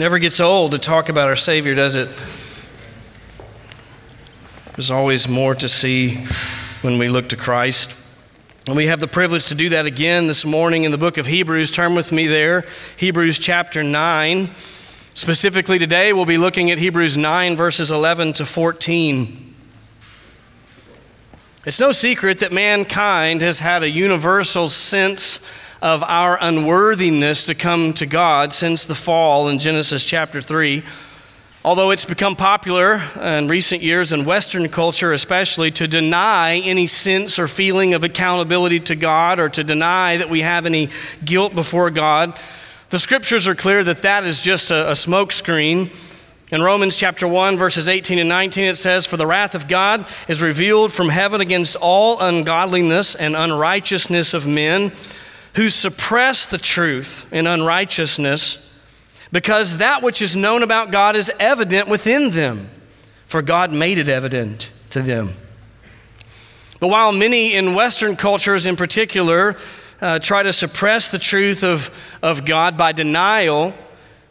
Never gets old to talk about our Savior, does it? There's always more to see when we look to Christ. And we have the privilege to do that again this morning in the book of Hebrews. Turn with me there, Hebrews chapter 9. Specifically today, we'll be looking at Hebrews 9, verses 11 to 14. It's no secret that mankind has had a universal sense of our unworthiness to come to God since the fall in Genesis chapter 3. Although it's become popular in recent years in Western culture, especially, to deny any sense or feeling of accountability to God or to deny that we have any guilt before God, the scriptures are clear that that is just a, a smokescreen. In Romans chapter 1, verses 18 and 19, it says, For the wrath of God is revealed from heaven against all ungodliness and unrighteousness of men who suppress the truth in unrighteousness, because that which is known about God is evident within them, for God made it evident to them. But while many in Western cultures in particular uh, try to suppress the truth of, of God by denial,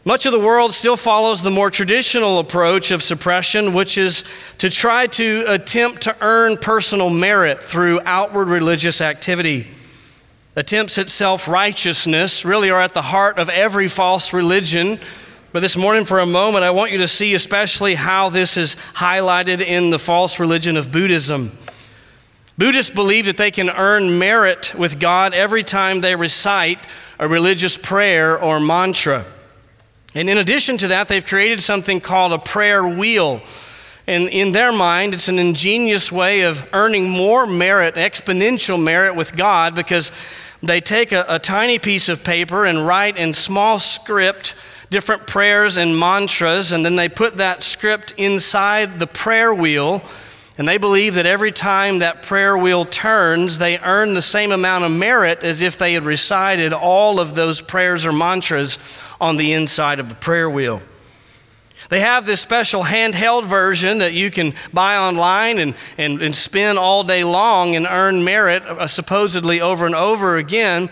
much of the world still follows the more traditional approach of suppression, which is to try to attempt to earn personal merit through outward religious activity. Attempts at self righteousness really are at the heart of every false religion. But this morning, for a moment, I want you to see especially how this is highlighted in the false religion of Buddhism. Buddhists believe that they can earn merit with God every time they recite a religious prayer or mantra. And in addition to that, they've created something called a prayer wheel. And in their mind, it's an ingenious way of earning more merit, exponential merit with God, because they take a, a tiny piece of paper and write in small script different prayers and mantras, and then they put that script inside the prayer wheel. And they believe that every time that prayer wheel turns, they earn the same amount of merit as if they had recited all of those prayers or mantras on the inside of the prayer wheel. They have this special handheld version that you can buy online and, and, and spin all day long and earn merit, uh, supposedly over and over again.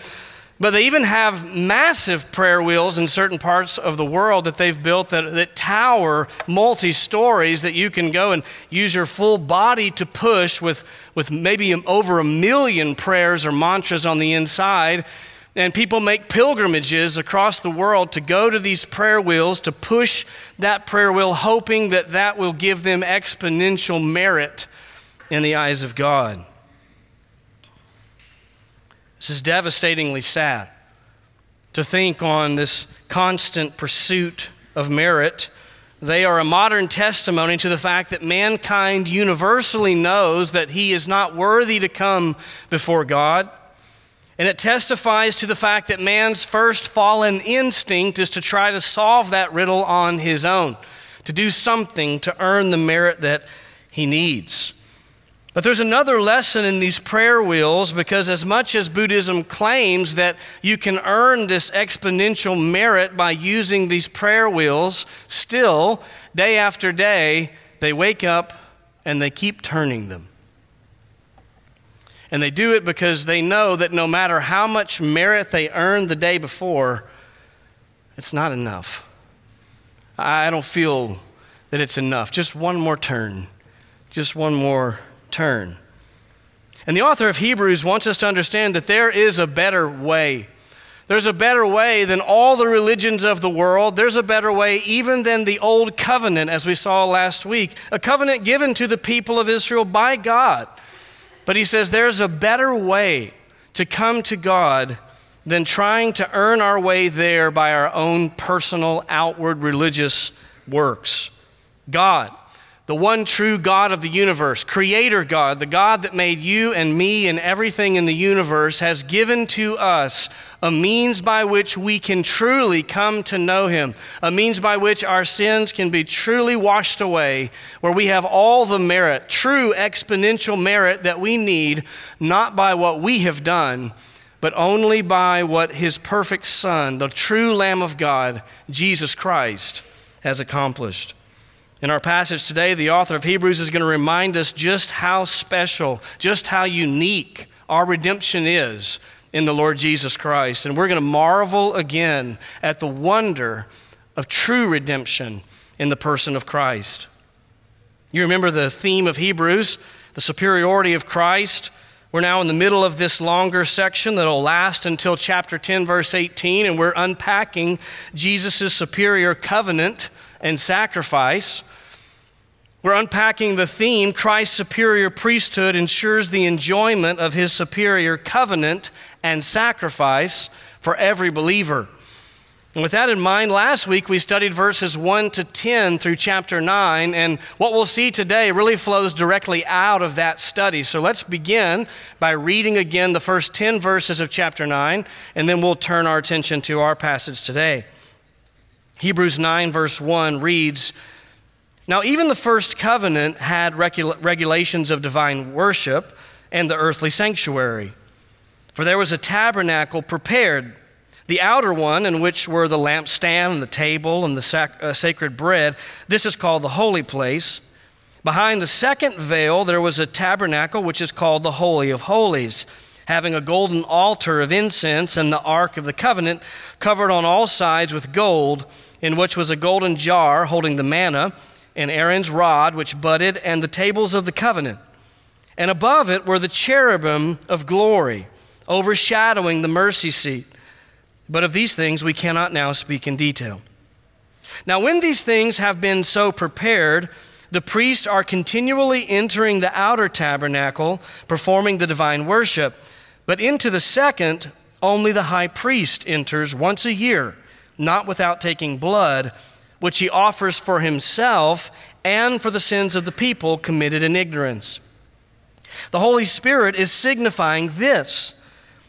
But they even have massive prayer wheels in certain parts of the world that they've built that, that tower multi stories that you can go and use your full body to push with, with maybe over a million prayers or mantras on the inside. And people make pilgrimages across the world to go to these prayer wheels, to push that prayer wheel, hoping that that will give them exponential merit in the eyes of God. This is devastatingly sad to think on this constant pursuit of merit. They are a modern testimony to the fact that mankind universally knows that he is not worthy to come before God. And it testifies to the fact that man's first fallen instinct is to try to solve that riddle on his own, to do something to earn the merit that he needs. But there's another lesson in these prayer wheels because, as much as Buddhism claims that you can earn this exponential merit by using these prayer wheels, still, day after day, they wake up and they keep turning them. And they do it because they know that no matter how much merit they earned the day before, it's not enough. I don't feel that it's enough. Just one more turn. Just one more turn. And the author of Hebrews wants us to understand that there is a better way. There's a better way than all the religions of the world. There's a better way even than the old covenant, as we saw last week. A covenant given to the people of Israel by God. But he says there's a better way to come to God than trying to earn our way there by our own personal outward religious works. God, the one true God of the universe, Creator God, the God that made you and me and everything in the universe, has given to us a means by which we can truly come to know Him, a means by which our sins can be truly washed away, where we have all the merit, true exponential merit that we need, not by what we have done, but only by what His perfect Son, the true Lamb of God, Jesus Christ, has accomplished. In our passage today, the author of Hebrews is going to remind us just how special, just how unique our redemption is in the Lord Jesus Christ. And we're going to marvel again at the wonder of true redemption in the person of Christ. You remember the theme of Hebrews, the superiority of Christ. We're now in the middle of this longer section that'll last until chapter 10, verse 18, and we're unpacking Jesus' superior covenant and sacrifice. We're unpacking the theme Christ's superior priesthood ensures the enjoyment of his superior covenant and sacrifice for every believer. And with that in mind, last week we studied verses 1 to 10 through chapter 9, and what we'll see today really flows directly out of that study. So let's begin by reading again the first 10 verses of chapter 9, and then we'll turn our attention to our passage today. Hebrews 9, verse 1 reads Now, even the first covenant had regula- regulations of divine worship and the earthly sanctuary. For there was a tabernacle prepared the outer one, in which were the lampstand and the table and the sac- uh, sacred bread, this is called the holy place. Behind the second veil, there was a tabernacle, which is called the Holy of Holies, having a golden altar of incense and the Ark of the Covenant, covered on all sides with gold, in which was a golden jar holding the manna, and Aaron's rod, which budded, and the tables of the covenant. And above it were the cherubim of glory, overshadowing the mercy seat. But of these things we cannot now speak in detail. Now, when these things have been so prepared, the priests are continually entering the outer tabernacle, performing the divine worship. But into the second, only the high priest enters once a year, not without taking blood, which he offers for himself and for the sins of the people committed in ignorance. The Holy Spirit is signifying this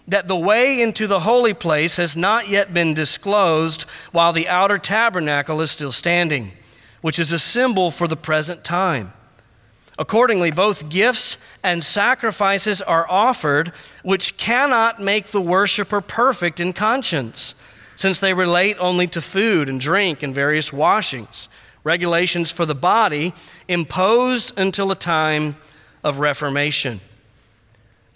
that the way into the holy place has not yet been disclosed while the outer tabernacle is still standing, which is a symbol for the present time. Accordingly, both gifts and sacrifices are offered, which cannot make the worshiper perfect in conscience, since they relate only to food and drink and various washings, regulations for the body imposed until a time of reformation.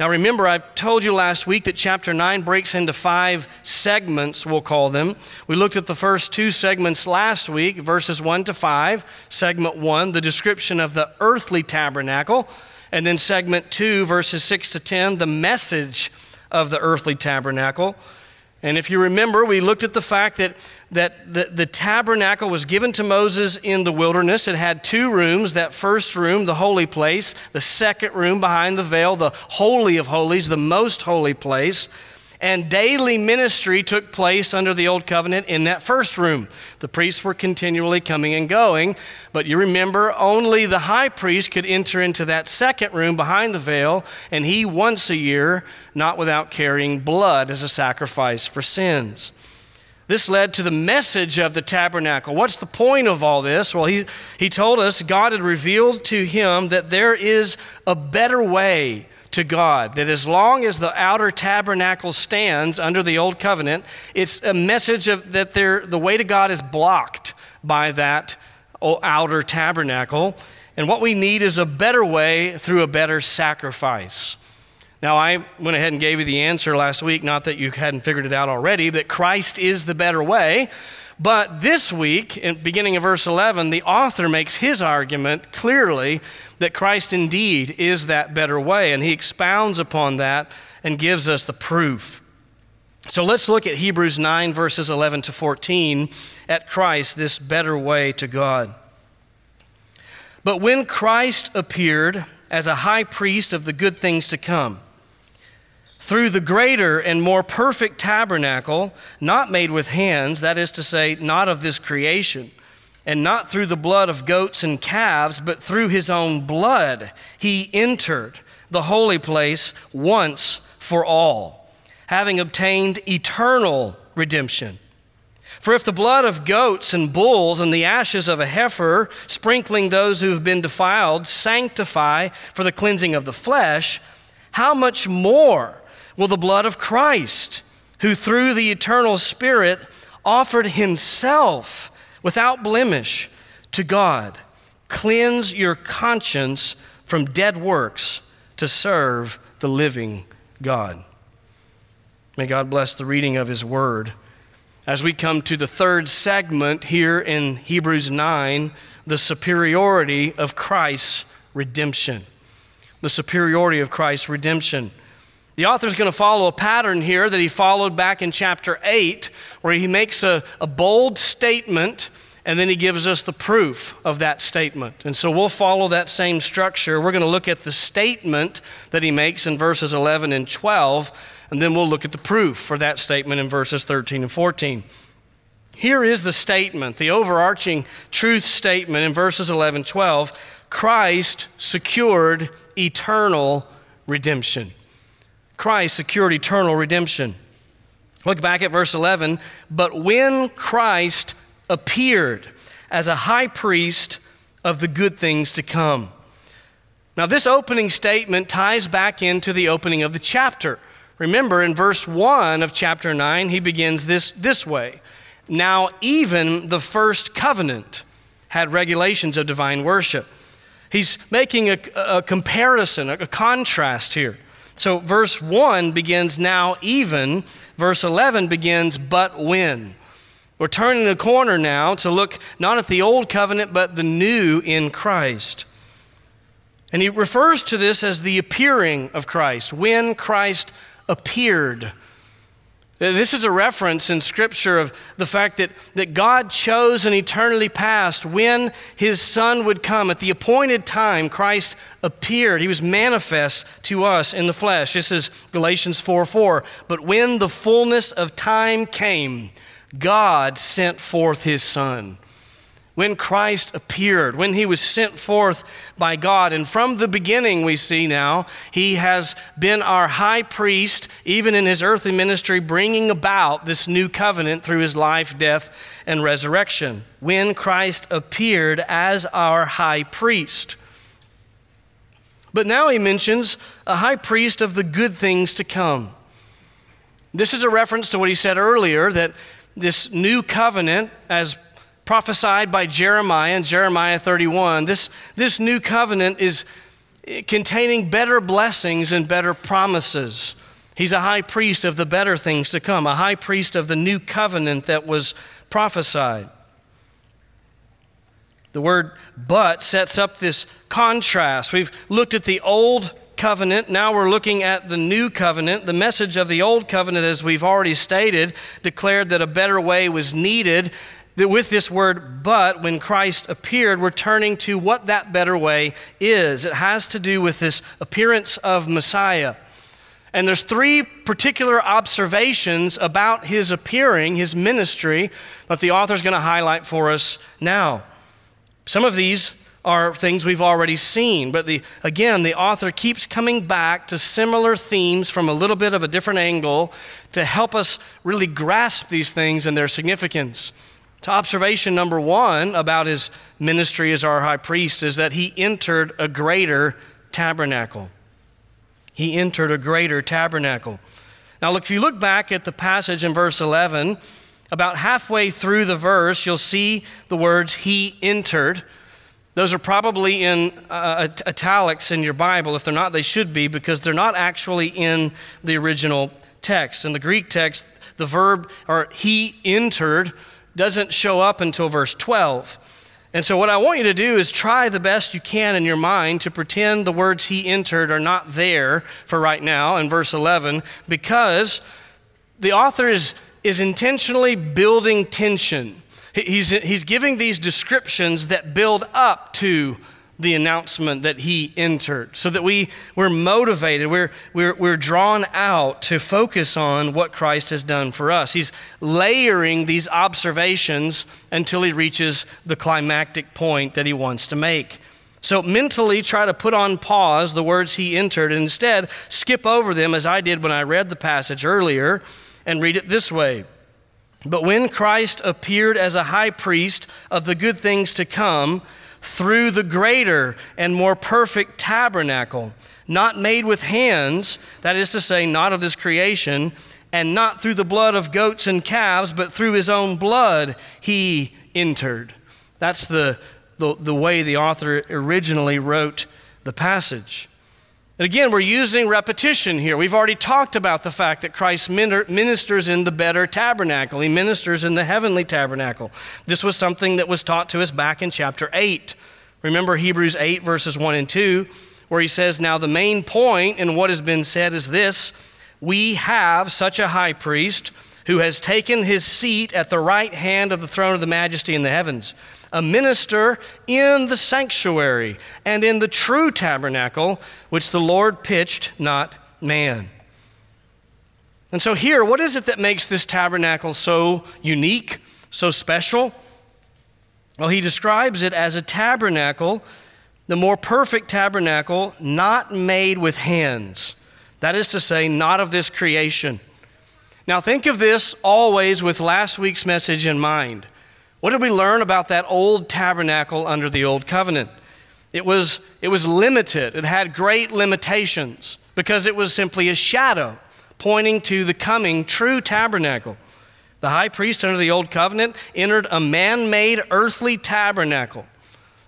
Now, remember, I told you last week that chapter 9 breaks into five segments, we'll call them. We looked at the first two segments last week, verses 1 to 5. Segment 1, the description of the earthly tabernacle. And then segment 2, verses 6 to 10, the message of the earthly tabernacle. And if you remember, we looked at the fact that, that the, the tabernacle was given to Moses in the wilderness. It had two rooms that first room, the holy place, the second room behind the veil, the Holy of Holies, the most holy place and daily ministry took place under the old covenant in that first room. The priests were continually coming and going, but you remember only the high priest could enter into that second room behind the veil, and he once a year, not without carrying blood as a sacrifice for sins. This led to the message of the tabernacle. What's the point of all this? Well, he, he told us God had revealed to him that there is a better way to God. That as long as the outer tabernacle stands under the old covenant, it's a message of that the way to God is blocked by that outer tabernacle. And what we need is a better way through a better sacrifice. Now, I went ahead and gave you the answer last week, not that you hadn't figured it out already, that Christ is the better way. But this week, in beginning of verse 11, the author makes his argument clearly that Christ indeed is that better way, and he expounds upon that and gives us the proof. So let's look at Hebrews 9, verses 11 to 14, at Christ, this better way to God. But when Christ appeared as a high priest of the good things to come, through the greater and more perfect tabernacle, not made with hands, that is to say, not of this creation, and not through the blood of goats and calves, but through his own blood, he entered the holy place once for all, having obtained eternal redemption. For if the blood of goats and bulls and the ashes of a heifer, sprinkling those who have been defiled, sanctify for the cleansing of the flesh, how much more will the blood of Christ, who through the eternal Spirit offered himself without blemish to God. Cleanse your conscience from dead works to serve the living God. May God bless the reading of His word as we come to the third segment here in Hebrews 9 the superiority of Christ's redemption. The superiority of Christ's redemption. The author is going to follow a pattern here that he followed back in chapter 8, where he makes a, a bold statement and then he gives us the proof of that statement. And so we'll follow that same structure. We're going to look at the statement that he makes in verses 11 and 12, and then we'll look at the proof for that statement in verses 13 and 14. Here is the statement, the overarching truth statement in verses 11 12 Christ secured eternal redemption. Christ secured eternal redemption. Look back at verse 11. But when Christ appeared as a high priest of the good things to come. Now, this opening statement ties back into the opening of the chapter. Remember, in verse 1 of chapter 9, he begins this this way Now, even the first covenant had regulations of divine worship. He's making a, a comparison, a, a contrast here. So, verse 1 begins now, even. Verse 11 begins, but when. We're turning the corner now to look not at the old covenant, but the new in Christ. And he refers to this as the appearing of Christ, when Christ appeared. This is a reference in Scripture of the fact that, that God chose in eternity past when His Son would come. At the appointed time, Christ appeared. He was manifest to us in the flesh. This is Galatians 4 4. But when the fullness of time came, God sent forth His Son when Christ appeared, when he was sent forth by God. And from the beginning, we see now, he has been our high priest, even in his earthly ministry, bringing about this new covenant through his life, death, and resurrection. When Christ appeared as our high priest. But now he mentions a high priest of the good things to come. This is a reference to what he said earlier that this new covenant, as prophesied by Jeremiah in Jeremiah 31. This, this new covenant is containing better blessings and better promises. He's a high priest of the better things to come, a high priest of the new covenant that was prophesied. The word but sets up this contrast. We've looked at the old covenant, now we're looking at the new covenant. The message of the old covenant, as we've already stated, declared that a better way was needed that with this word but, when Christ appeared, we're turning to what that better way is. It has to do with this appearance of Messiah. And there's three particular observations about his appearing, his ministry, that the author's going to highlight for us now. Some of these are things we've already seen, but the, again, the author keeps coming back to similar themes from a little bit of a different angle to help us really grasp these things and their significance. To observation number one about his ministry as our high priest is that he entered a greater tabernacle. He entered a greater tabernacle. Now, look, if you look back at the passage in verse 11, about halfway through the verse, you'll see the words, He entered. Those are probably in uh, italics in your Bible. If they're not, they should be because they're not actually in the original text. In the Greek text, the verb, or He entered, doesn't show up until verse 12. And so, what I want you to do is try the best you can in your mind to pretend the words he entered are not there for right now in verse 11, because the author is, is intentionally building tension. He's, he's giving these descriptions that build up to the announcement that he entered so that we, we're motivated, we're, we're, we're drawn out to focus on what Christ has done for us. He's layering these observations until he reaches the climactic point that he wants to make. So, mentally try to put on pause the words he entered and instead skip over them as I did when I read the passage earlier and read it this way. But when Christ appeared as a high priest of the good things to come, through the greater and more perfect tabernacle, not made with hands, that is to say, not of this creation, and not through the blood of goats and calves, but through his own blood, he entered. That's the, the, the way the author originally wrote the passage. And again, we're using repetition here. We've already talked about the fact that Christ ministers in the better tabernacle. He ministers in the heavenly tabernacle. This was something that was taught to us back in chapter 8. Remember Hebrews 8, verses 1 and 2, where he says, Now the main point in what has been said is this we have such a high priest who has taken his seat at the right hand of the throne of the majesty in the heavens a minister in the sanctuary and in the true tabernacle, which the Lord pitched, not man. And so, here, what is it that makes this tabernacle so unique, so special? Well, he describes it as a tabernacle, the more perfect tabernacle, not made with hands. That is to say, not of this creation. Now, think of this always with last week's message in mind. What did we learn about that old tabernacle under the old covenant? It was, it was limited, it had great limitations because it was simply a shadow pointing to the coming true tabernacle. The high priest under the old covenant entered a man made earthly tabernacle.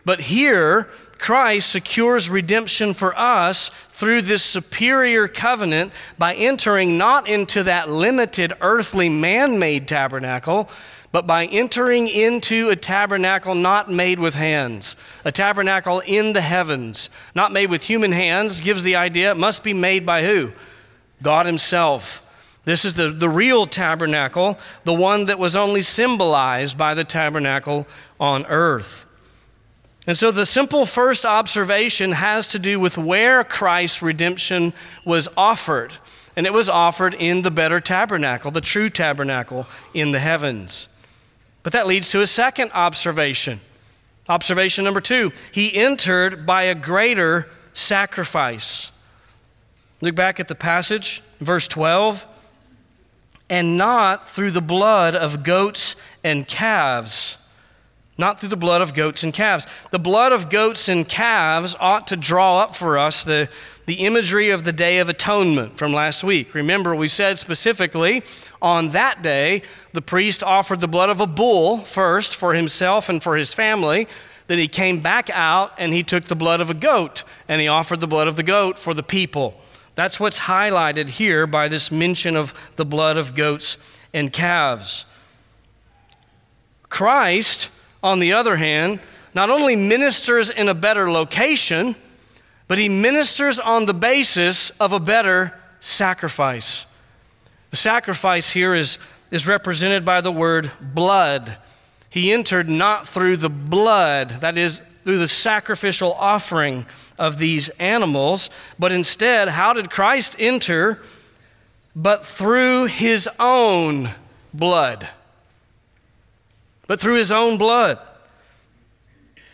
But here, Christ secures redemption for us through this superior covenant by entering not into that limited earthly man made tabernacle, but by entering into a tabernacle not made with hands, a tabernacle in the heavens, not made with human hands, gives the idea it must be made by who? God Himself. This is the, the real tabernacle, the one that was only symbolized by the tabernacle on earth. And so the simple first observation has to do with where Christ's redemption was offered. And it was offered in the better tabernacle, the true tabernacle in the heavens. But that leads to a second observation. Observation number two He entered by a greater sacrifice. Look back at the passage, verse 12. And not through the blood of goats and calves. Not through the blood of goats and calves. The blood of goats and calves ought to draw up for us the, the imagery of the Day of Atonement from last week. Remember, we said specifically on that day, the priest offered the blood of a bull first for himself and for his family. Then he came back out and he took the blood of a goat and he offered the blood of the goat for the people. That's what's highlighted here by this mention of the blood of goats and calves. Christ, on the other hand, not only ministers in a better location, but he ministers on the basis of a better sacrifice. The sacrifice here is, is represented by the word blood. He entered not through the blood, that is, through the sacrificial offering of these animals, but instead, how did Christ enter? But through his own blood. But through his own blood.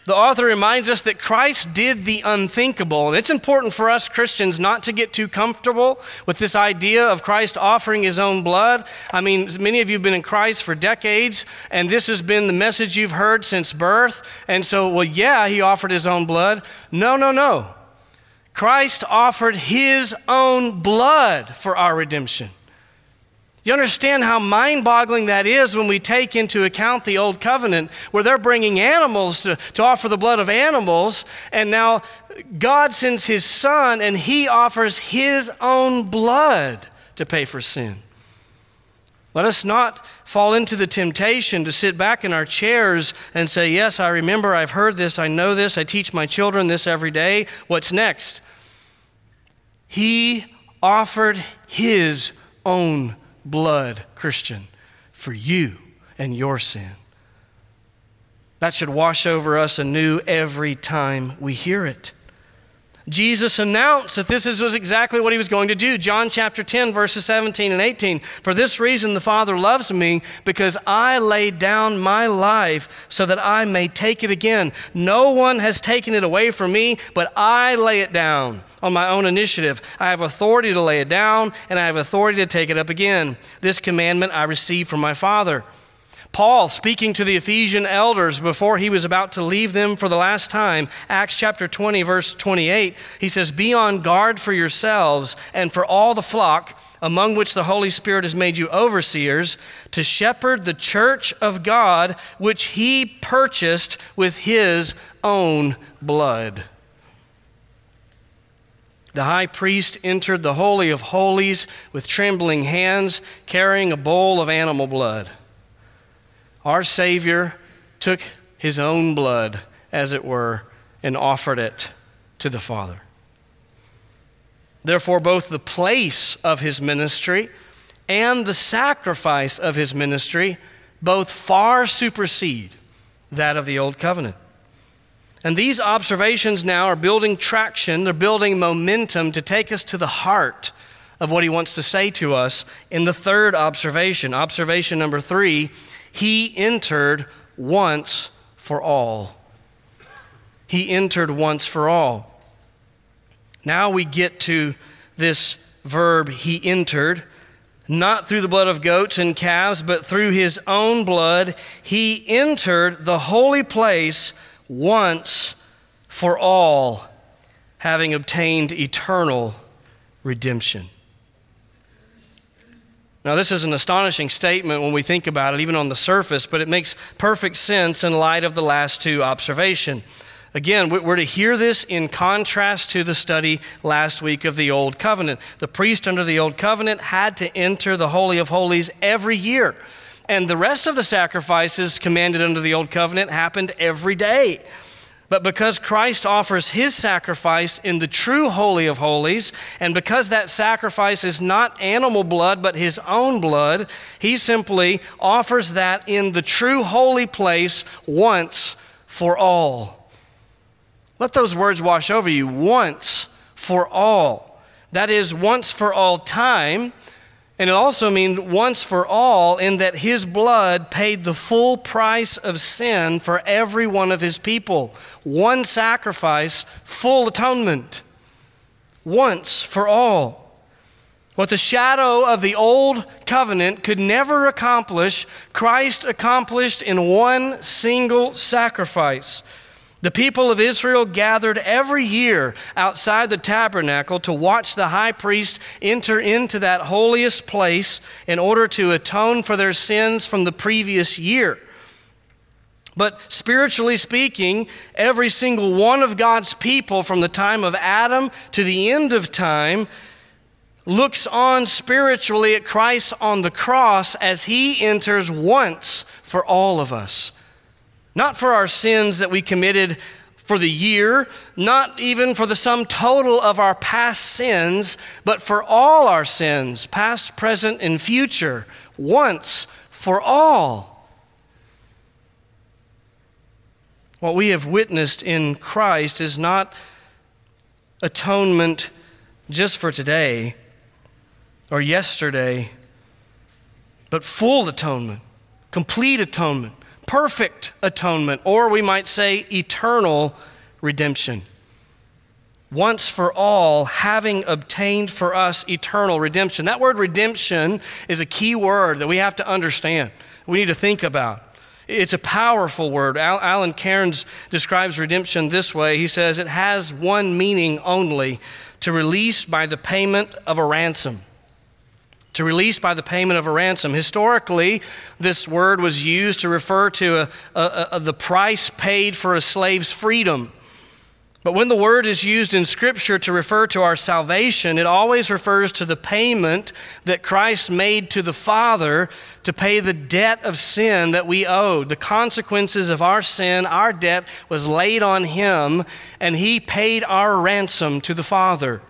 The author reminds us that Christ did the unthinkable. And it's important for us Christians not to get too comfortable with this idea of Christ offering his own blood. I mean, many of you have been in Christ for decades, and this has been the message you've heard since birth. And so, well, yeah, he offered his own blood. No, no, no. Christ offered his own blood for our redemption. You understand how mind boggling that is when we take into account the old covenant where they're bringing animals to, to offer the blood of animals, and now God sends his son and he offers his own blood to pay for sin. Let us not fall into the temptation to sit back in our chairs and say, Yes, I remember, I've heard this, I know this, I teach my children this every day. What's next? He offered his own blood, Christian, for you and your sin. That should wash over us anew every time we hear it. Jesus announced that this was exactly what he was going to do. John chapter 10, verses 17 and 18. For this reason, the Father loves me, because I laid down my life so that I may take it again. No one has taken it away from me, but I lay it down on my own initiative. I have authority to lay it down, and I have authority to take it up again. This commandment I received from my Father. Paul, speaking to the Ephesian elders before he was about to leave them for the last time, Acts chapter 20, verse 28, he says, Be on guard for yourselves and for all the flock among which the Holy Spirit has made you overseers, to shepherd the church of God, which he purchased with his own blood. The high priest entered the Holy of Holies with trembling hands, carrying a bowl of animal blood. Our Savior took his own blood, as it were, and offered it to the Father. Therefore, both the place of his ministry and the sacrifice of his ministry both far supersede that of the Old Covenant. And these observations now are building traction, they're building momentum to take us to the heart of what he wants to say to us in the third observation. Observation number three he entered once for all. He entered once for all. Now we get to this verb, he entered, not through the blood of goats and calves, but through his own blood. He entered the holy place once for all, having obtained eternal redemption. Now, this is an astonishing statement when we think about it, even on the surface, but it makes perfect sense in light of the last two observation. Again, we're to hear this in contrast to the study last week of the Old Covenant. The priest under the Old Covenant had to enter the Holy of Holies every year, and the rest of the sacrifices commanded under the Old Covenant happened every day. But because Christ offers his sacrifice in the true Holy of Holies, and because that sacrifice is not animal blood, but his own blood, he simply offers that in the true holy place once for all. Let those words wash over you once for all. That is, once for all time and it also means once for all, in that his blood paid the full price of sin for every one of his people. One sacrifice, full atonement. Once for all. What the shadow of the old covenant could never accomplish, Christ accomplished in one single sacrifice. The people of Israel gathered every year outside the tabernacle to watch the high priest enter into that holiest place in order to atone for their sins from the previous year. But spiritually speaking, every single one of God's people from the time of Adam to the end of time looks on spiritually at Christ on the cross as he enters once for all of us. Not for our sins that we committed for the year, not even for the sum total of our past sins, but for all our sins, past, present, and future, once for all. What we have witnessed in Christ is not atonement just for today or yesterday, but full atonement, complete atonement perfect atonement, or we might say eternal redemption. Once for all, having obtained for us eternal redemption. That word redemption is a key word that we have to understand, we need to think about. It's a powerful word. Alan Cairns describes redemption this way he says, It has one meaning only to release by the payment of a ransom to release by the payment of a ransom. Historically, this word was used to refer to a, a, a, the price paid for a slave's freedom. But when the word is used in Scripture to refer to our salvation, it always refers to the payment that Christ made to the Father to pay the debt of sin that we owed. The consequences of our sin, our debt, was laid on Him, and He paid our ransom to the Father.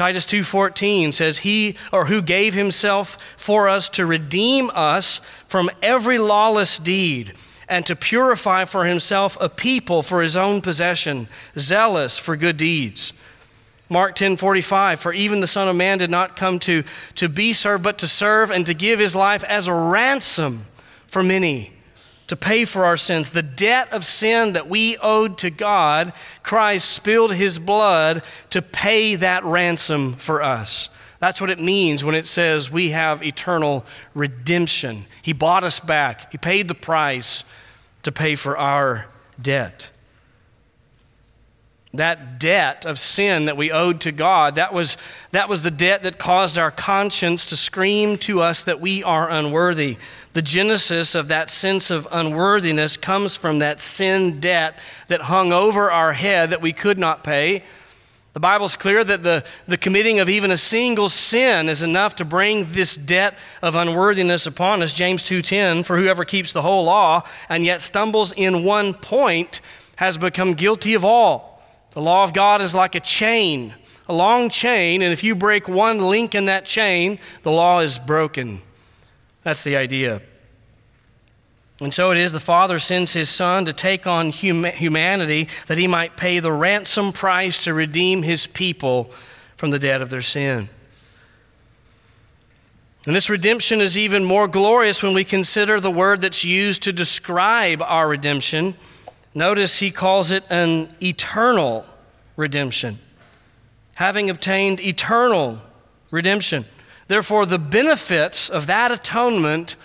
Titus 2:14 says he or who gave himself for us to redeem us from every lawless deed and to purify for himself a people for his own possession zealous for good deeds. Mark 10:45 for even the son of man did not come to to be served but to serve and to give his life as a ransom for many to pay for our sins. The debt of sin that we owed to God, Christ spilled his blood to pay that ransom for us. That's what it means when it says we have eternal redemption. He bought us back, He paid the price to pay for our debt. That debt of sin that we owed to God, that was, that was the debt that caused our conscience to scream to us that we are unworthy. The genesis of that sense of unworthiness comes from that sin debt that hung over our head that we could not pay. The Bible's clear that the, the committing of even a single sin is enough to bring this debt of unworthiness upon us. James 2:10, for whoever keeps the whole law and yet stumbles in one point has become guilty of all. The law of God is like a chain, a long chain, and if you break one link in that chain, the law is broken. That's the idea. And so it is the Father sends His Son to take on hum- humanity that He might pay the ransom price to redeem His people from the debt of their sin. And this redemption is even more glorious when we consider the word that's used to describe our redemption. Notice He calls it an eternal redemption, having obtained eternal redemption. Therefore, the benefits of that atonement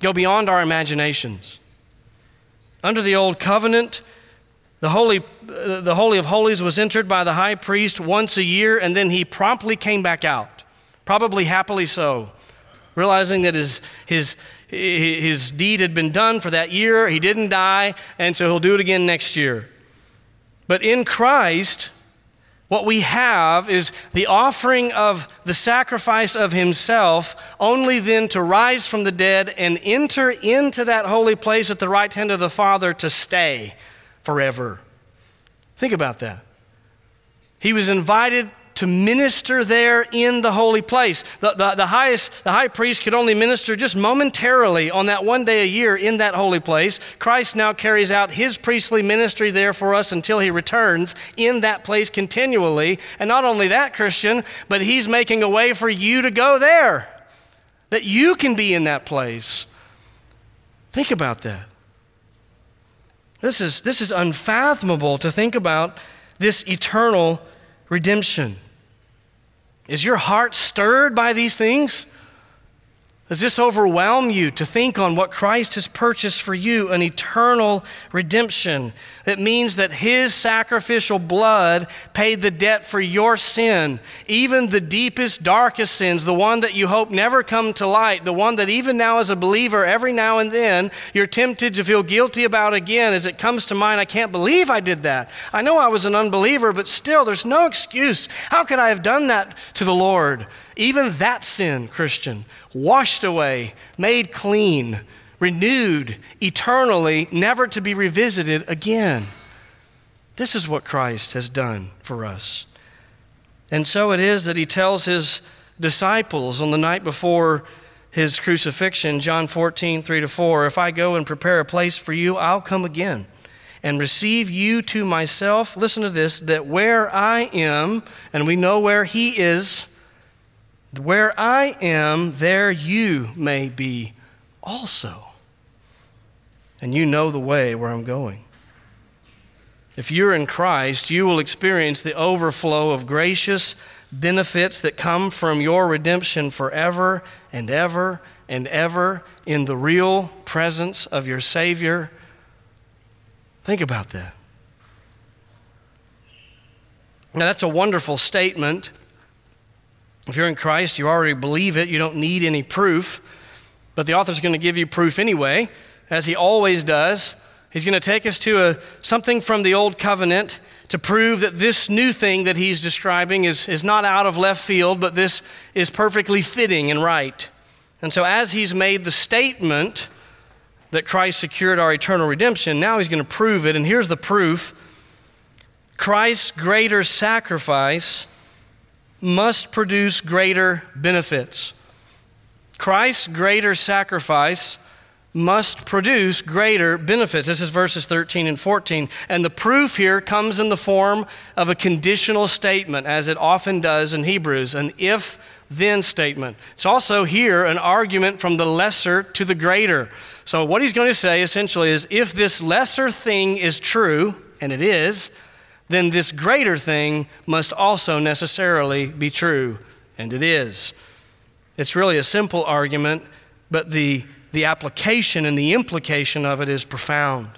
go beyond our imaginations. Under the old covenant, the Holy, uh, the Holy of Holies was entered by the high priest once a year, and then he promptly came back out, probably happily so, realizing that his, his, his deed had been done for that year. He didn't die, and so he'll do it again next year. But in Christ, what we have is the offering of the sacrifice of himself, only then to rise from the dead and enter into that holy place at the right hand of the Father to stay forever. Think about that. He was invited to minister there in the holy place. The, the, the, highest, the high priest could only minister just momentarily on that one day a year in that holy place. Christ now carries out his priestly ministry there for us until he returns in that place continually. And not only that, Christian, but he's making a way for you to go there, that you can be in that place. Think about that. This is, this is unfathomable to think about this eternal redemption. Is your heart stirred by these things? Does this overwhelm you to think on what Christ has purchased for you an eternal redemption? That means that His sacrificial blood paid the debt for your sin, even the deepest, darkest sins, the one that you hope never come to light, the one that even now, as a believer, every now and then you're tempted to feel guilty about again as it comes to mind. I can't believe I did that. I know I was an unbeliever, but still, there's no excuse. How could I have done that to the Lord? Even that sin, Christian, washed away, made clean, renewed eternally, never to be revisited again. This is what Christ has done for us. And so it is that he tells his disciples on the night before his crucifixion, John 14, 3 to 4, if I go and prepare a place for you, I'll come again and receive you to myself. Listen to this that where I am, and we know where he is, where I am, there you may be also. And you know the way where I'm going. If you're in Christ, you will experience the overflow of gracious benefits that come from your redemption forever and ever and ever in the real presence of your Savior. Think about that. Now, that's a wonderful statement if you're in Christ, you already believe it, you don't need any proof. But the author's going to give you proof anyway, as he always does. He's going to take us to a, something from the old covenant to prove that this new thing that he's describing is, is not out of left field, but this is perfectly fitting and right. And so, as he's made the statement that Christ secured our eternal redemption, now he's going to prove it. And here's the proof Christ's greater sacrifice must produce greater benefits. Christ's greater sacrifice must produce greater benefits. This is verses 13 and 14. And the proof here comes in the form of a conditional statement, as it often does in Hebrews, an if then statement. It's also here an argument from the lesser to the greater. So, what he's going to say essentially is if this lesser thing is true, and it is, then this greater thing must also necessarily be true. And it is. It's really a simple argument, but the, the application and the implication of it is profound.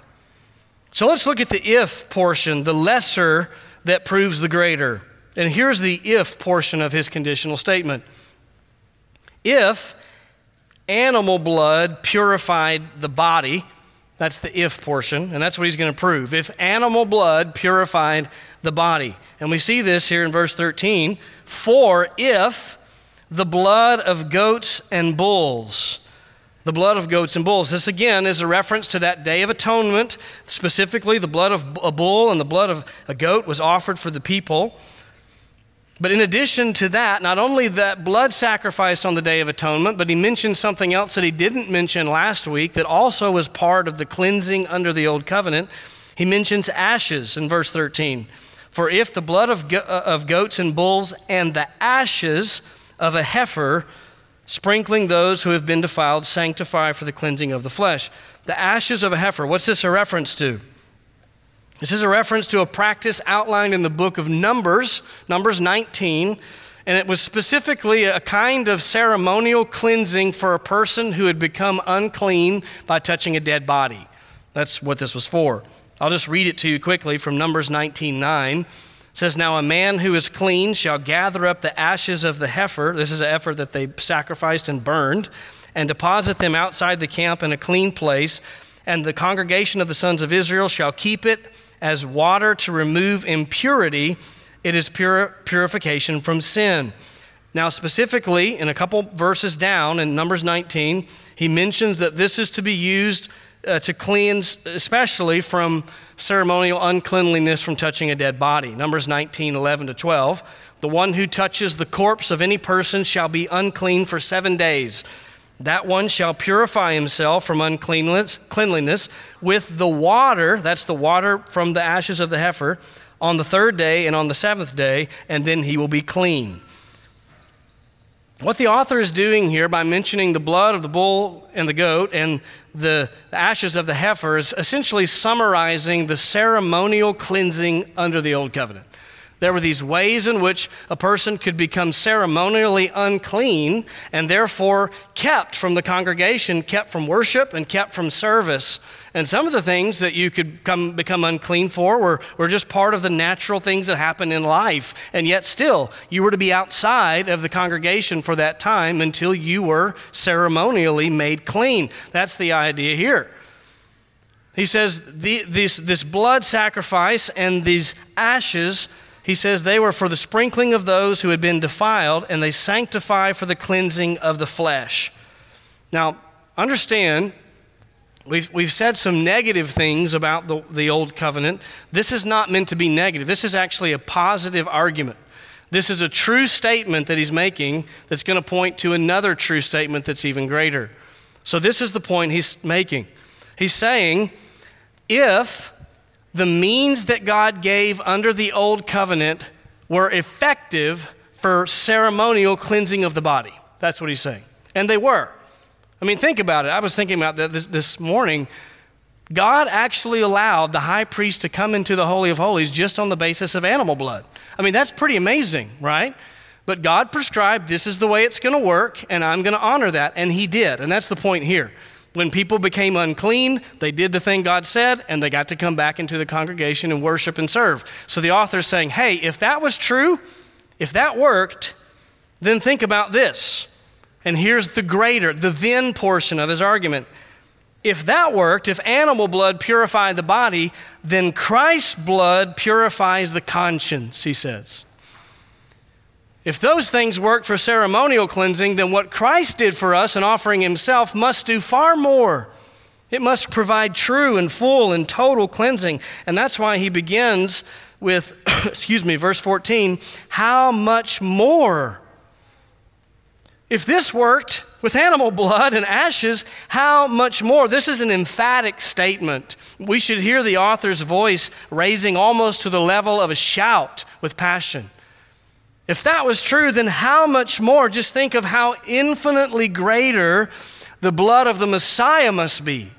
So let's look at the if portion, the lesser that proves the greater. And here's the if portion of his conditional statement. If animal blood purified the body, That's the if portion, and that's what he's going to prove. If animal blood purified the body. And we see this here in verse 13. For if the blood of goats and bulls, the blood of goats and bulls. This again is a reference to that day of atonement. Specifically, the blood of a bull and the blood of a goat was offered for the people. But in addition to that, not only that blood sacrifice on the Day of Atonement, but he mentioned something else that he didn't mention last week that also was part of the cleansing under the Old Covenant. He mentions ashes in verse 13. For if the blood of, go- uh, of goats and bulls and the ashes of a heifer, sprinkling those who have been defiled, sanctify for the cleansing of the flesh. The ashes of a heifer, what's this a reference to? This is a reference to a practice outlined in the book of Numbers, Numbers 19, and it was specifically a kind of ceremonial cleansing for a person who had become unclean by touching a dead body. That's what this was for. I'll just read it to you quickly from Numbers 19:9. It says, Now a man who is clean shall gather up the ashes of the heifer, this is an heifer that they sacrificed and burned, and deposit them outside the camp in a clean place, and the congregation of the sons of Israel shall keep it as water to remove impurity, it is purification from sin. Now, specifically, in a couple verses down in Numbers 19, he mentions that this is to be used uh, to cleanse, especially from ceremonial uncleanliness from touching a dead body. Numbers 19, 11 to 12. The one who touches the corpse of any person shall be unclean for seven days. That one shall purify himself from uncleanness cleanliness with the water, that's the water from the ashes of the heifer, on the third day and on the seventh day, and then he will be clean. What the author is doing here by mentioning the blood of the bull and the goat and the ashes of the heifer is essentially summarizing the ceremonial cleansing under the Old Covenant. There were these ways in which a person could become ceremonially unclean and therefore kept from the congregation, kept from worship, and kept from service. And some of the things that you could come, become unclean for were, were just part of the natural things that happen in life. And yet, still, you were to be outside of the congregation for that time until you were ceremonially made clean. That's the idea here. He says the, this, this blood sacrifice and these ashes he says they were for the sprinkling of those who had been defiled, and they sanctify for the cleansing of the flesh. Now, understand, we've, we've said some negative things about the, the old covenant. This is not meant to be negative, this is actually a positive argument. This is a true statement that he's making that's going to point to another true statement that's even greater. So, this is the point he's making. He's saying, if the means that God gave under the old covenant were effective for ceremonial cleansing of the body. That's what he's saying. And they were. I mean, think about it. I was thinking about that this, this morning. God actually allowed the high priest to come into the Holy of Holies just on the basis of animal blood. I mean, that's pretty amazing, right? But God prescribed this is the way it's going to work, and I'm going to honor that. And He did. And that's the point here. When people became unclean, they did the thing God said, and they got to come back into the congregation and worship and serve. So the author is saying, hey, if that was true, if that worked, then think about this. And here's the greater, the then portion of his argument. If that worked, if animal blood purified the body, then Christ's blood purifies the conscience, he says. If those things work for ceremonial cleansing, then what Christ did for us in offering himself must do far more. It must provide true and full and total cleansing. And that's why he begins with, excuse me, verse 14, how much more? If this worked with animal blood and ashes, how much more? This is an emphatic statement. We should hear the author's voice raising almost to the level of a shout with passion. If that was true, then how much more? Just think of how infinitely greater the blood of the Messiah must be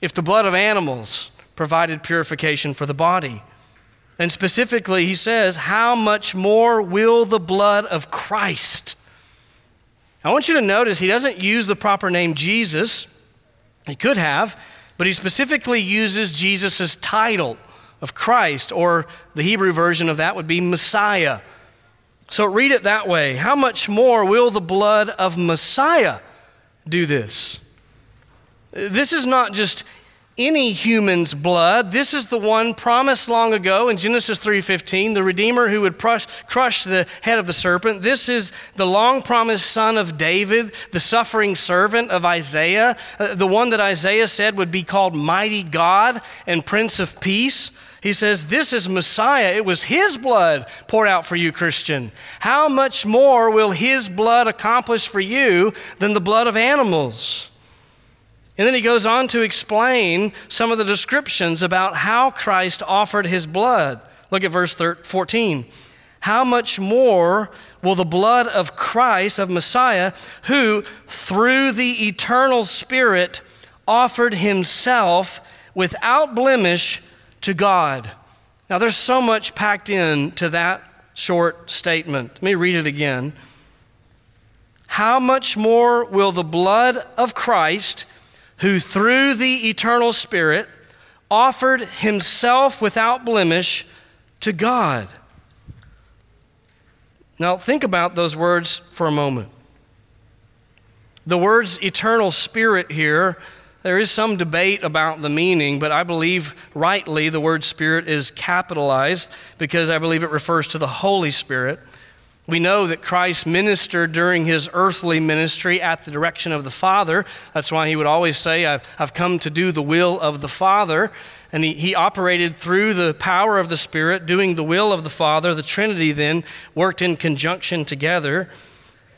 if the blood of animals provided purification for the body. And specifically, he says, How much more will the blood of Christ? I want you to notice he doesn't use the proper name Jesus. He could have, but he specifically uses Jesus' title of Christ, or the Hebrew version of that would be Messiah. So read it that way. How much more will the blood of Messiah do this? This is not just any human's blood. This is the one promised long ago in Genesis 3:15, the redeemer who would crush the head of the serpent. This is the long promised son of David, the suffering servant of Isaiah, uh, the one that Isaiah said would be called mighty God and prince of peace. He says, This is Messiah. It was His blood poured out for you, Christian. How much more will His blood accomplish for you than the blood of animals? And then he goes on to explain some of the descriptions about how Christ offered his blood. Look at verse 14. How much more will the blood of Christ, of Messiah, who through the eternal Spirit offered himself without blemish to God? Now, there's so much packed in to that short statement. Let me read it again. How much more will the blood of Christ, who through the eternal Spirit offered himself without blemish to God. Now, think about those words for a moment. The words eternal spirit here, there is some debate about the meaning, but I believe rightly the word spirit is capitalized because I believe it refers to the Holy Spirit. We know that Christ ministered during his earthly ministry at the direction of the Father. That's why he would always say, I've come to do the will of the Father. And he, he operated through the power of the Spirit, doing the will of the Father. The Trinity then worked in conjunction together.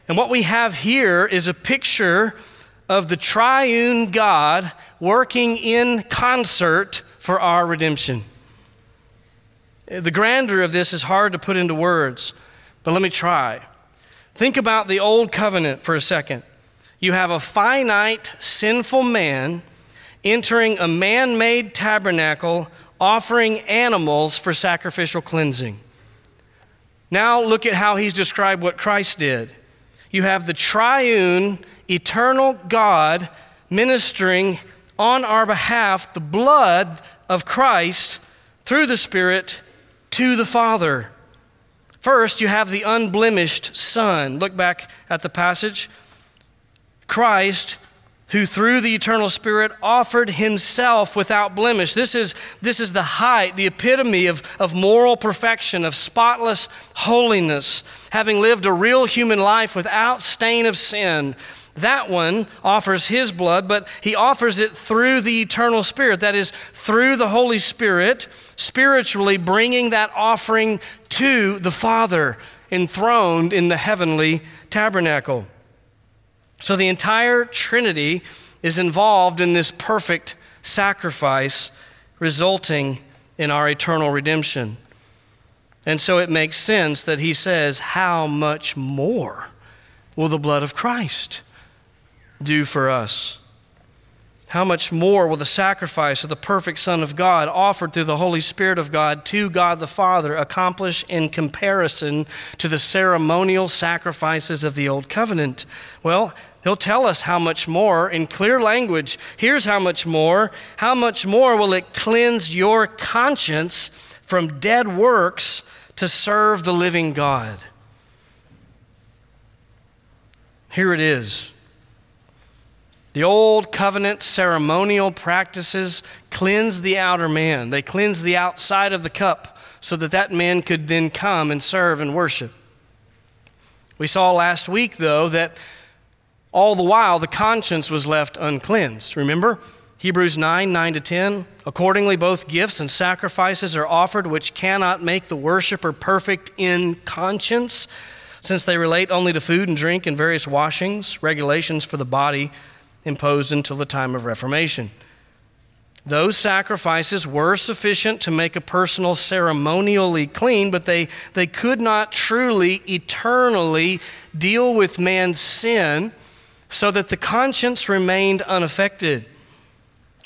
And what we have here is a picture of the triune God working in concert for our redemption. The grandeur of this is hard to put into words. But let me try. Think about the old covenant for a second. You have a finite, sinful man entering a man made tabernacle offering animals for sacrificial cleansing. Now look at how he's described what Christ did. You have the triune, eternal God ministering on our behalf the blood of Christ through the Spirit to the Father. First, you have the unblemished Son. Look back at the passage. Christ, who through the eternal Spirit offered himself without blemish. This is, this is the height, the epitome of, of moral perfection, of spotless holiness, having lived a real human life without stain of sin. That one offers his blood, but he offers it through the eternal Spirit. That is, through the Holy Spirit, spiritually bringing that offering to the Father enthroned in the heavenly tabernacle. So the entire Trinity is involved in this perfect sacrifice, resulting in our eternal redemption. And so it makes sense that he says, How much more will the blood of Christ do for us? how much more will the sacrifice of the perfect Son of God, offered through the Holy Spirit of God to God the Father, accomplish in comparison to the ceremonial sacrifices of the Old Covenant? Well, he'll tell us how much more in clear language. Here's how much more. How much more will it cleanse your conscience from dead works to serve the living God? Here it is. The old covenant ceremonial practices cleanse the outer man. They cleanse the outside of the cup so that that man could then come and serve and worship. We saw last week, though, that all the while the conscience was left uncleansed. Remember? Hebrews 9 9 to 10. Accordingly, both gifts and sacrifices are offered which cannot make the worshiper perfect in conscience, since they relate only to food and drink and various washings, regulations for the body imposed until the time of Reformation. Those sacrifices were sufficient to make a person ceremonially clean, but they, they could not truly, eternally deal with man's sin so that the conscience remained unaffected.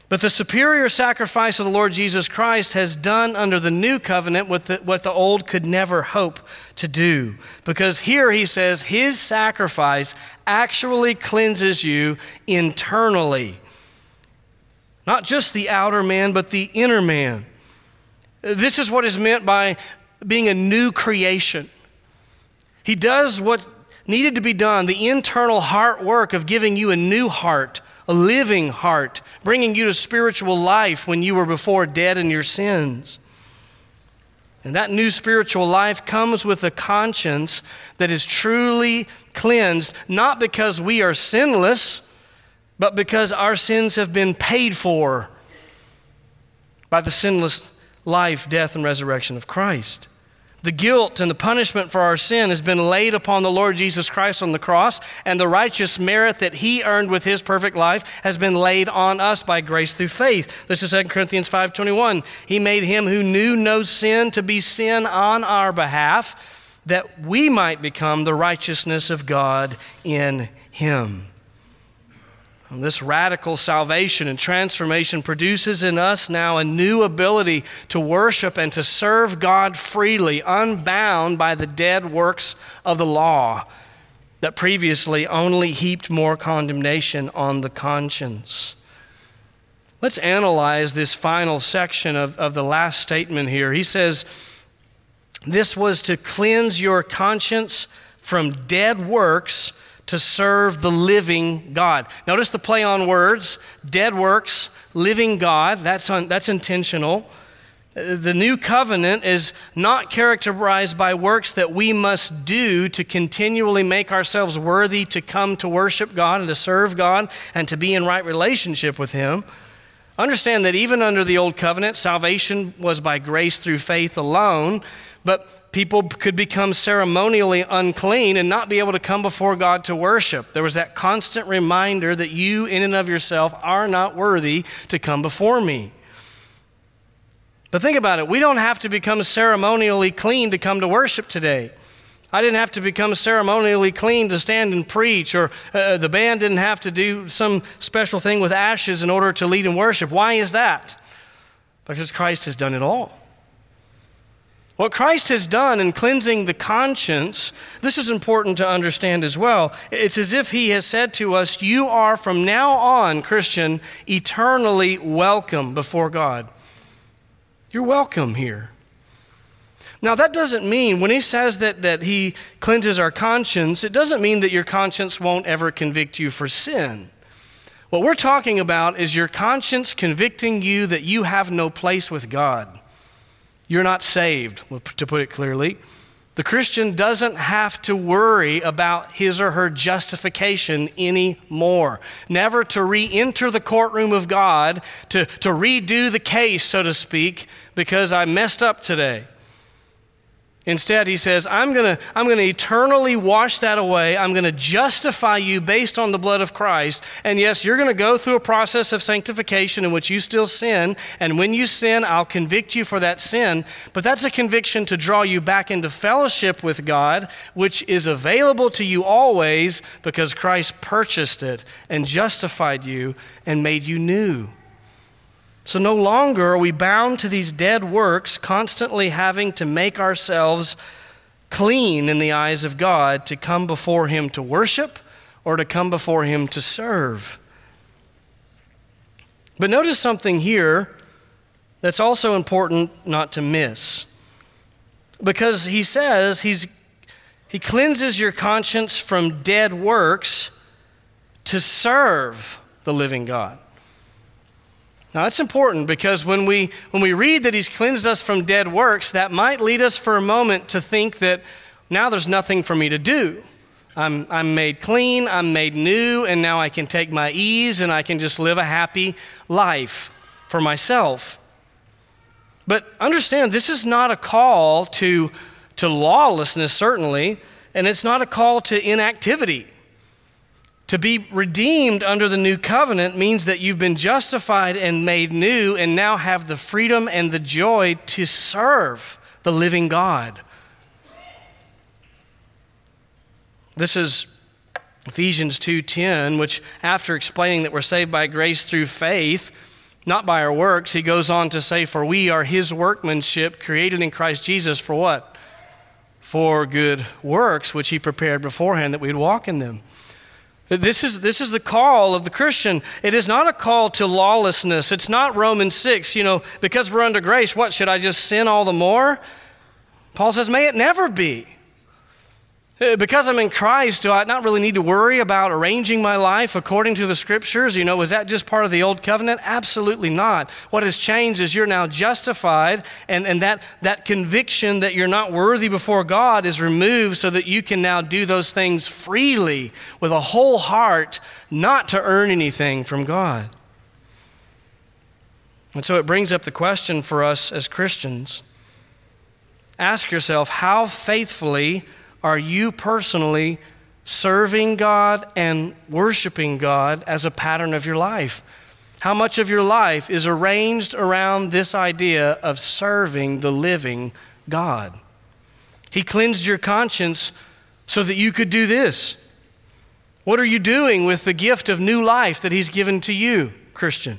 But the superior sacrifice of the Lord Jesus Christ has done under the new covenant what the, what the old could never hope to do. Because here he says his sacrifice actually cleanses you internally. Not just the outer man, but the inner man. This is what is meant by being a new creation. He does what needed to be done, the internal heart work of giving you a new heart, a living heart, bringing you to spiritual life when you were before dead in your sins. And that new spiritual life comes with a conscience that is truly cleansed, not because we are sinless, but because our sins have been paid for by the sinless life, death, and resurrection of Christ. The guilt and the punishment for our sin has been laid upon the Lord Jesus Christ on the cross, and the righteous merit that he earned with his perfect life has been laid on us by grace through faith. This is 2 Corinthians 5:21. He made him who knew no sin to be sin on our behalf, that we might become the righteousness of God in him. This radical salvation and transformation produces in us now a new ability to worship and to serve God freely, unbound by the dead works of the law that previously only heaped more condemnation on the conscience. Let's analyze this final section of, of the last statement here. He says, This was to cleanse your conscience from dead works to serve the living God. Notice the play on words dead works, living God. That's, that's intentional. The new covenant is not characterized by works that we must do to continually make ourselves worthy to come to worship God and to serve God and to be in right relationship with Him. Understand that even under the old covenant, salvation was by grace through faith alone, but people could become ceremonially unclean and not be able to come before God to worship. There was that constant reminder that you, in and of yourself, are not worthy to come before me. But think about it we don't have to become ceremonially clean to come to worship today. I didn't have to become ceremonially clean to stand and preach, or uh, the band didn't have to do some special thing with ashes in order to lead in worship. Why is that? Because Christ has done it all. What Christ has done in cleansing the conscience, this is important to understand as well. It's as if He has said to us, You are from now on, Christian, eternally welcome before God. You're welcome here. Now, that doesn't mean, when He says that, that He cleanses our conscience, it doesn't mean that your conscience won't ever convict you for sin. What we're talking about is your conscience convicting you that you have no place with God. You're not saved, to put it clearly. The Christian doesn't have to worry about his or her justification anymore. Never to re enter the courtroom of God, to, to redo the case, so to speak, because I messed up today. Instead, he says, I'm going to I'm going to eternally wash that away. I'm going to justify you based on the blood of Christ. And yes, you're going to go through a process of sanctification in which you still sin. And when you sin, I'll convict you for that sin. But that's a conviction to draw you back into fellowship with God, which is available to you always because Christ purchased it and justified you and made you new. So no longer are we bound to these dead works, constantly having to make ourselves clean in the eyes of God to come before Him to worship or to come before Him to serve. But notice something here that's also important not to miss. Because He says he's, He cleanses your conscience from dead works to serve the living God. Now that's important because when we when we read that he's cleansed us from dead works, that might lead us for a moment to think that now there's nothing for me to do. I'm, I'm made clean, I'm made new, and now I can take my ease and I can just live a happy life for myself. But understand, this is not a call to, to lawlessness, certainly, and it's not a call to inactivity. To be redeemed under the new covenant means that you've been justified and made new and now have the freedom and the joy to serve the living God. This is Ephesians 2:10, which after explaining that we're saved by grace through faith, not by our works, he goes on to say for we are his workmanship created in Christ Jesus for what? For good works which he prepared beforehand that we'd walk in them. This is, this is the call of the Christian. It is not a call to lawlessness. It's not Romans 6, you know, because we're under grace, what, should I just sin all the more? Paul says, may it never be. Uh, because I'm in Christ, do I not really need to worry about arranging my life according to the scriptures? You know, was that just part of the old covenant? Absolutely not. What has changed is you're now justified, and, and that, that conviction that you're not worthy before God is removed so that you can now do those things freely with a whole heart, not to earn anything from God. And so it brings up the question for us as Christians ask yourself, how faithfully are you personally serving God and worshiping God as a pattern of your life? How much of your life is arranged around this idea of serving the living God? He cleansed your conscience so that you could do this. What are you doing with the gift of new life that He's given to you, Christian?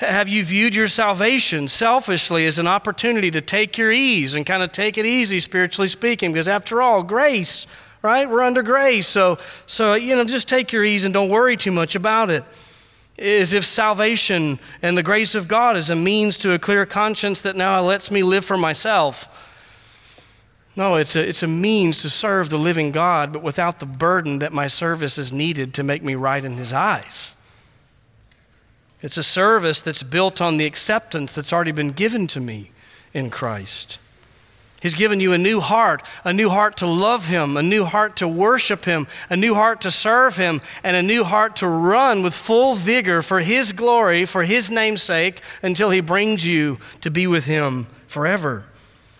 Have you viewed your salvation selfishly as an opportunity to take your ease and kind of take it easy, spiritually speaking? Because after all, grace, right? We're under grace. So, so you know, just take your ease and don't worry too much about it. As if salvation and the grace of God is a means to a clear conscience that now lets me live for myself. No, it's a, it's a means to serve the living God, but without the burden that my service is needed to make me right in His eyes. It's a service that's built on the acceptance that's already been given to me in Christ. He's given you a new heart, a new heart to love Him, a new heart to worship Him, a new heart to serve Him, and a new heart to run with full vigor for His glory, for His name's sake, until He brings you to be with Him forever.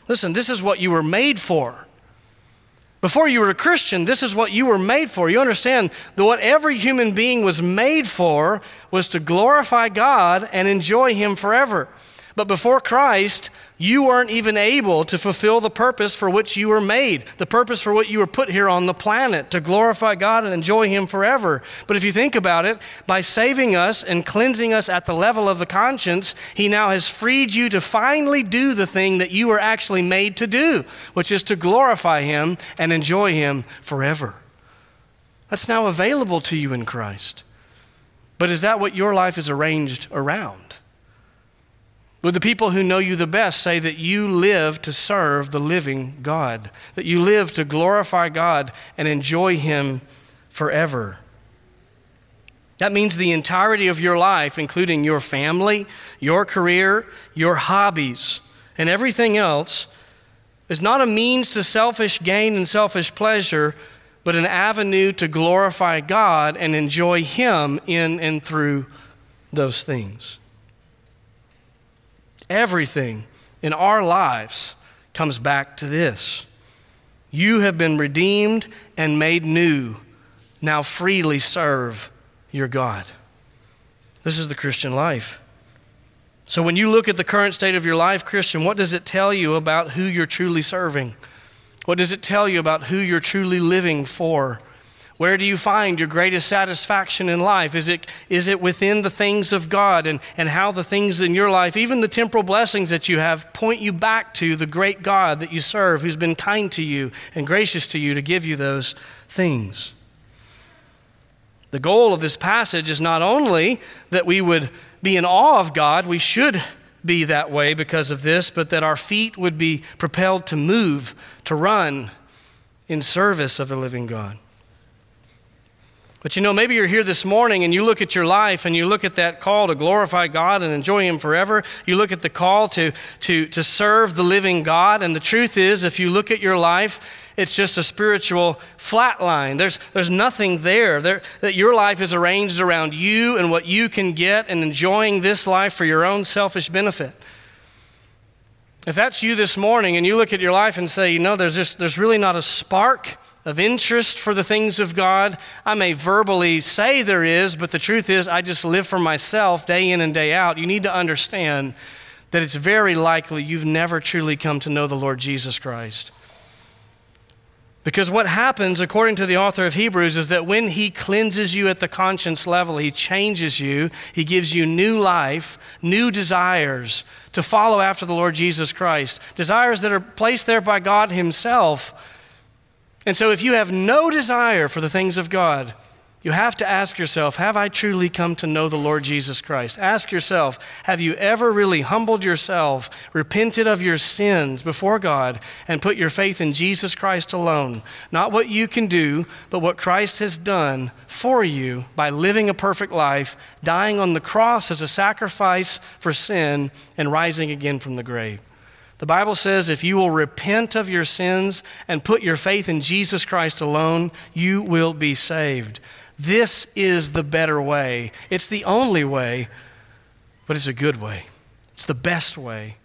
Listen, this is what you were made for. Before you were a Christian, this is what you were made for. You understand that what every human being was made for was to glorify God and enjoy Him forever. But before Christ, you weren't even able to fulfill the purpose for which you were made, the purpose for what you were put here on the planet, to glorify God and enjoy Him forever. But if you think about it, by saving us and cleansing us at the level of the conscience, He now has freed you to finally do the thing that you were actually made to do, which is to glorify Him and enjoy Him forever. That's now available to you in Christ. But is that what your life is arranged around? Would the people who know you the best say that you live to serve the living God, that you live to glorify God and enjoy Him forever? That means the entirety of your life, including your family, your career, your hobbies, and everything else, is not a means to selfish gain and selfish pleasure, but an avenue to glorify God and enjoy Him in and through those things. Everything in our lives comes back to this. You have been redeemed and made new. Now freely serve your God. This is the Christian life. So, when you look at the current state of your life, Christian, what does it tell you about who you're truly serving? What does it tell you about who you're truly living for? Where do you find your greatest satisfaction in life? Is it, is it within the things of God and, and how the things in your life, even the temporal blessings that you have, point you back to the great God that you serve, who's been kind to you and gracious to you to give you those things? The goal of this passage is not only that we would be in awe of God, we should be that way because of this, but that our feet would be propelled to move, to run in service of the living God. But you know, maybe you're here this morning and you look at your life and you look at that call to glorify God and enjoy Him forever. You look at the call to, to, to serve the living God. And the truth is, if you look at your life, it's just a spiritual flat line. There's, there's nothing there. there. That your life is arranged around you and what you can get and enjoying this life for your own selfish benefit. If that's you this morning and you look at your life and say, you know, there's, just, there's really not a spark of interest for the things of God. I may verbally say there is, but the truth is, I just live for myself day in and day out. You need to understand that it's very likely you've never truly come to know the Lord Jesus Christ. Because what happens, according to the author of Hebrews, is that when He cleanses you at the conscience level, He changes you, He gives you new life, new desires to follow after the Lord Jesus Christ, desires that are placed there by God Himself and so, if you have no desire for the things of God, You have to ask yourself, have I truly come to know the Lord Jesus Christ? Ask yourself, have you ever really humbled yourself, repented of your sins before God, and put your faith in Jesus Christ alone? Not what you can do, but what Christ has done for you by living a perfect life, dying on the cross as a sacrifice for sin, and rising again from the grave. The Bible says if you will repent of your sins and put your faith in Jesus Christ alone, you will be saved. This is the better way. It's the only way, but it's a good way. It's the best way.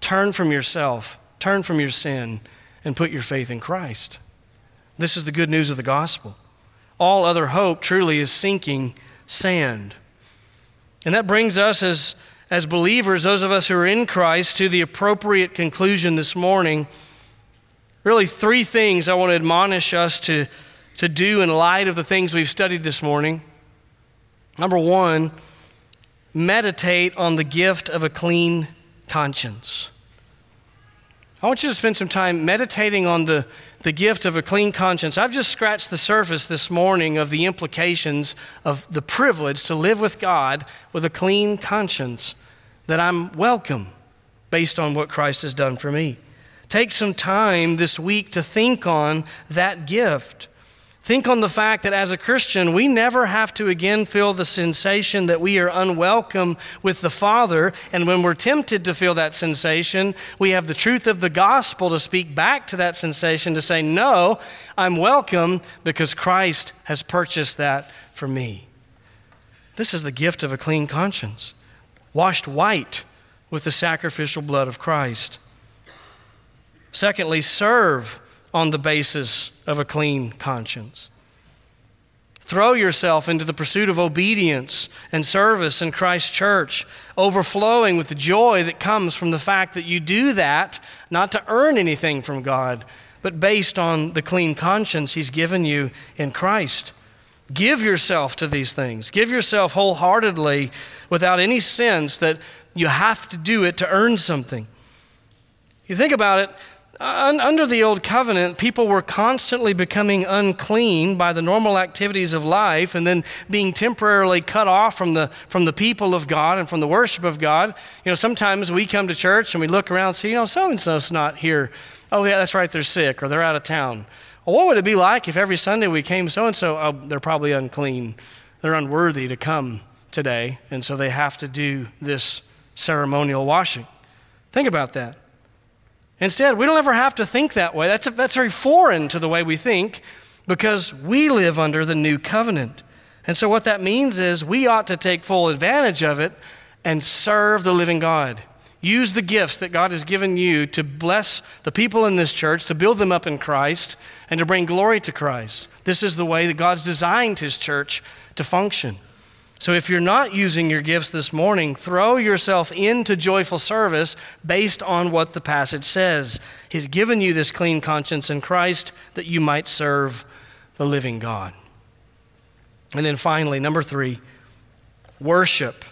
Turn from yourself, turn from your sin, and put your faith in Christ. This is the good news of the gospel. All other hope truly is sinking sand. And that brings us as, as believers, those of us who are in Christ, to the appropriate conclusion this morning. Really, three things I want to admonish us to to do in light of the things we've studied this morning. Number one, meditate on the gift of a clean conscience. I want you to spend some time meditating on the, the gift of a clean conscience. I've just scratched the surface this morning of the implications of the privilege to live with God with a clean conscience, that I'm welcome based on what Christ has done for me. Take some time this week to think on that gift. Think on the fact that as a Christian, we never have to again feel the sensation that we are unwelcome with the Father. And when we're tempted to feel that sensation, we have the truth of the gospel to speak back to that sensation to say, No, I'm welcome because Christ has purchased that for me. This is the gift of a clean conscience, washed white with the sacrificial blood of Christ. Secondly, serve on the basis of a clean conscience. Throw yourself into the pursuit of obedience and service in Christ's church, overflowing with the joy that comes from the fact that you do that not to earn anything from God, but based on the clean conscience He's given you in Christ. Give yourself to these things. Give yourself wholeheartedly without any sense that you have to do it to earn something. You think about it, under the old covenant, people were constantly becoming unclean by the normal activities of life and then being temporarily cut off from the, from the people of God and from the worship of God. You know, sometimes we come to church and we look around and say, you know, so and so's not here. Oh, yeah, that's right, they're sick or they're out of town. Well, what would it be like if every Sunday we came, so and so, they're probably unclean. They're unworthy to come today, and so they have to do this ceremonial washing. Think about that. Instead, we don't ever have to think that way. That's, that's very foreign to the way we think because we live under the new covenant. And so, what that means is we ought to take full advantage of it and serve the living God. Use the gifts that God has given you to bless the people in this church, to build them up in Christ, and to bring glory to Christ. This is the way that God's designed His church to function. So if you're not using your gifts this morning, throw yourself into joyful service based on what the passage says. He's given you this clean conscience in Christ that you might serve the living God. And then finally, number three, worship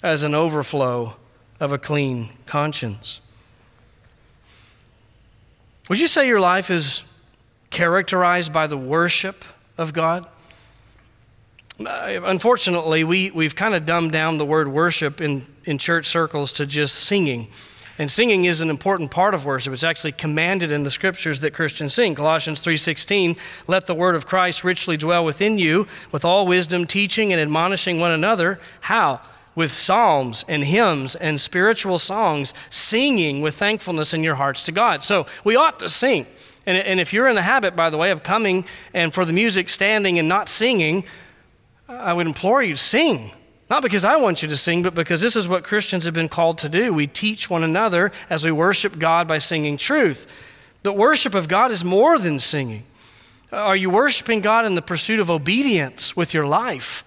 as an overflow of a clean conscience. Would you say your life is characterized by the worship of God? Uh, unfortunately, we, we've kind of dumbed down the word worship in, in church circles to just singing. And singing is an important part of worship. It's actually commanded in the scriptures that Christians sing. Colossians 3:16, "Let the word of Christ richly dwell within you, with all wisdom, teaching and admonishing one another." How? With psalms and hymns and spiritual songs, singing with thankfulness in your hearts to God. So we ought to sing. And, and if you're in the habit, by the way, of coming and for the music standing and not singing, I would implore you to sing. Not because I want you to sing, but because this is what Christians have been called to do. We teach one another as we worship God by singing truth. The worship of God is more than singing. Are you worshiping God in the pursuit of obedience with your life?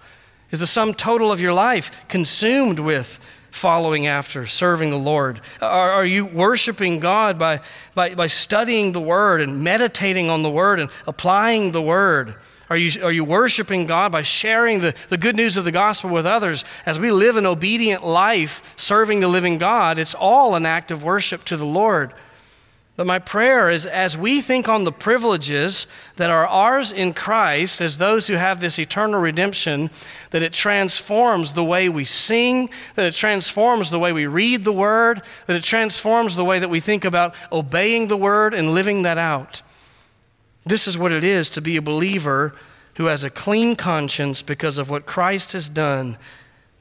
Is the sum total of your life consumed with following after, serving the Lord? Are, are, you worshiping God by, by, by studying the Word and meditating on the Word and applying the Word? Are you, are you worshiping God by sharing the, the good news of the gospel with others? As we live an obedient life serving the living God, it's all an act of worship to the Lord. But my prayer is as we think on the privileges that are ours in Christ, as those who have this eternal redemption, that it transforms the way we sing, that it transforms the way we read the Word, that it transforms the way that we think about obeying the Word and living that out. This is what it is to be a believer who has a clean conscience because of what Christ has done.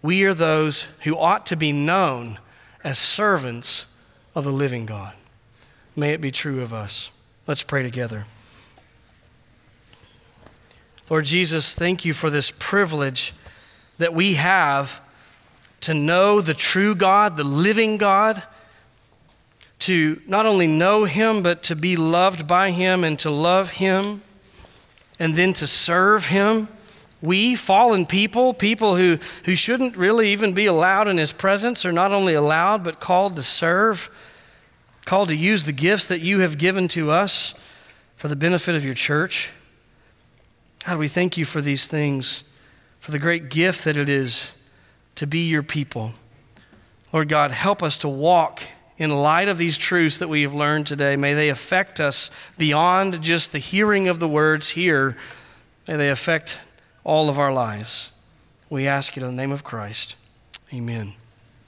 We are those who ought to be known as servants of the living God. May it be true of us. Let's pray together. Lord Jesus, thank you for this privilege that we have to know the true God, the living God, to not only know Him, but to be loved by Him and to love Him, and then to serve Him. We, fallen people, people who, who shouldn't really even be allowed in His presence, are not only allowed, but called to serve called to use the gifts that you have given to us for the benefit of your church. God, we thank you for these things, for the great gift that it is to be your people. Lord God, help us to walk in light of these truths that we have learned today. May they affect us beyond just the hearing of the words here. May they affect all of our lives. We ask it in the name of Christ. Amen.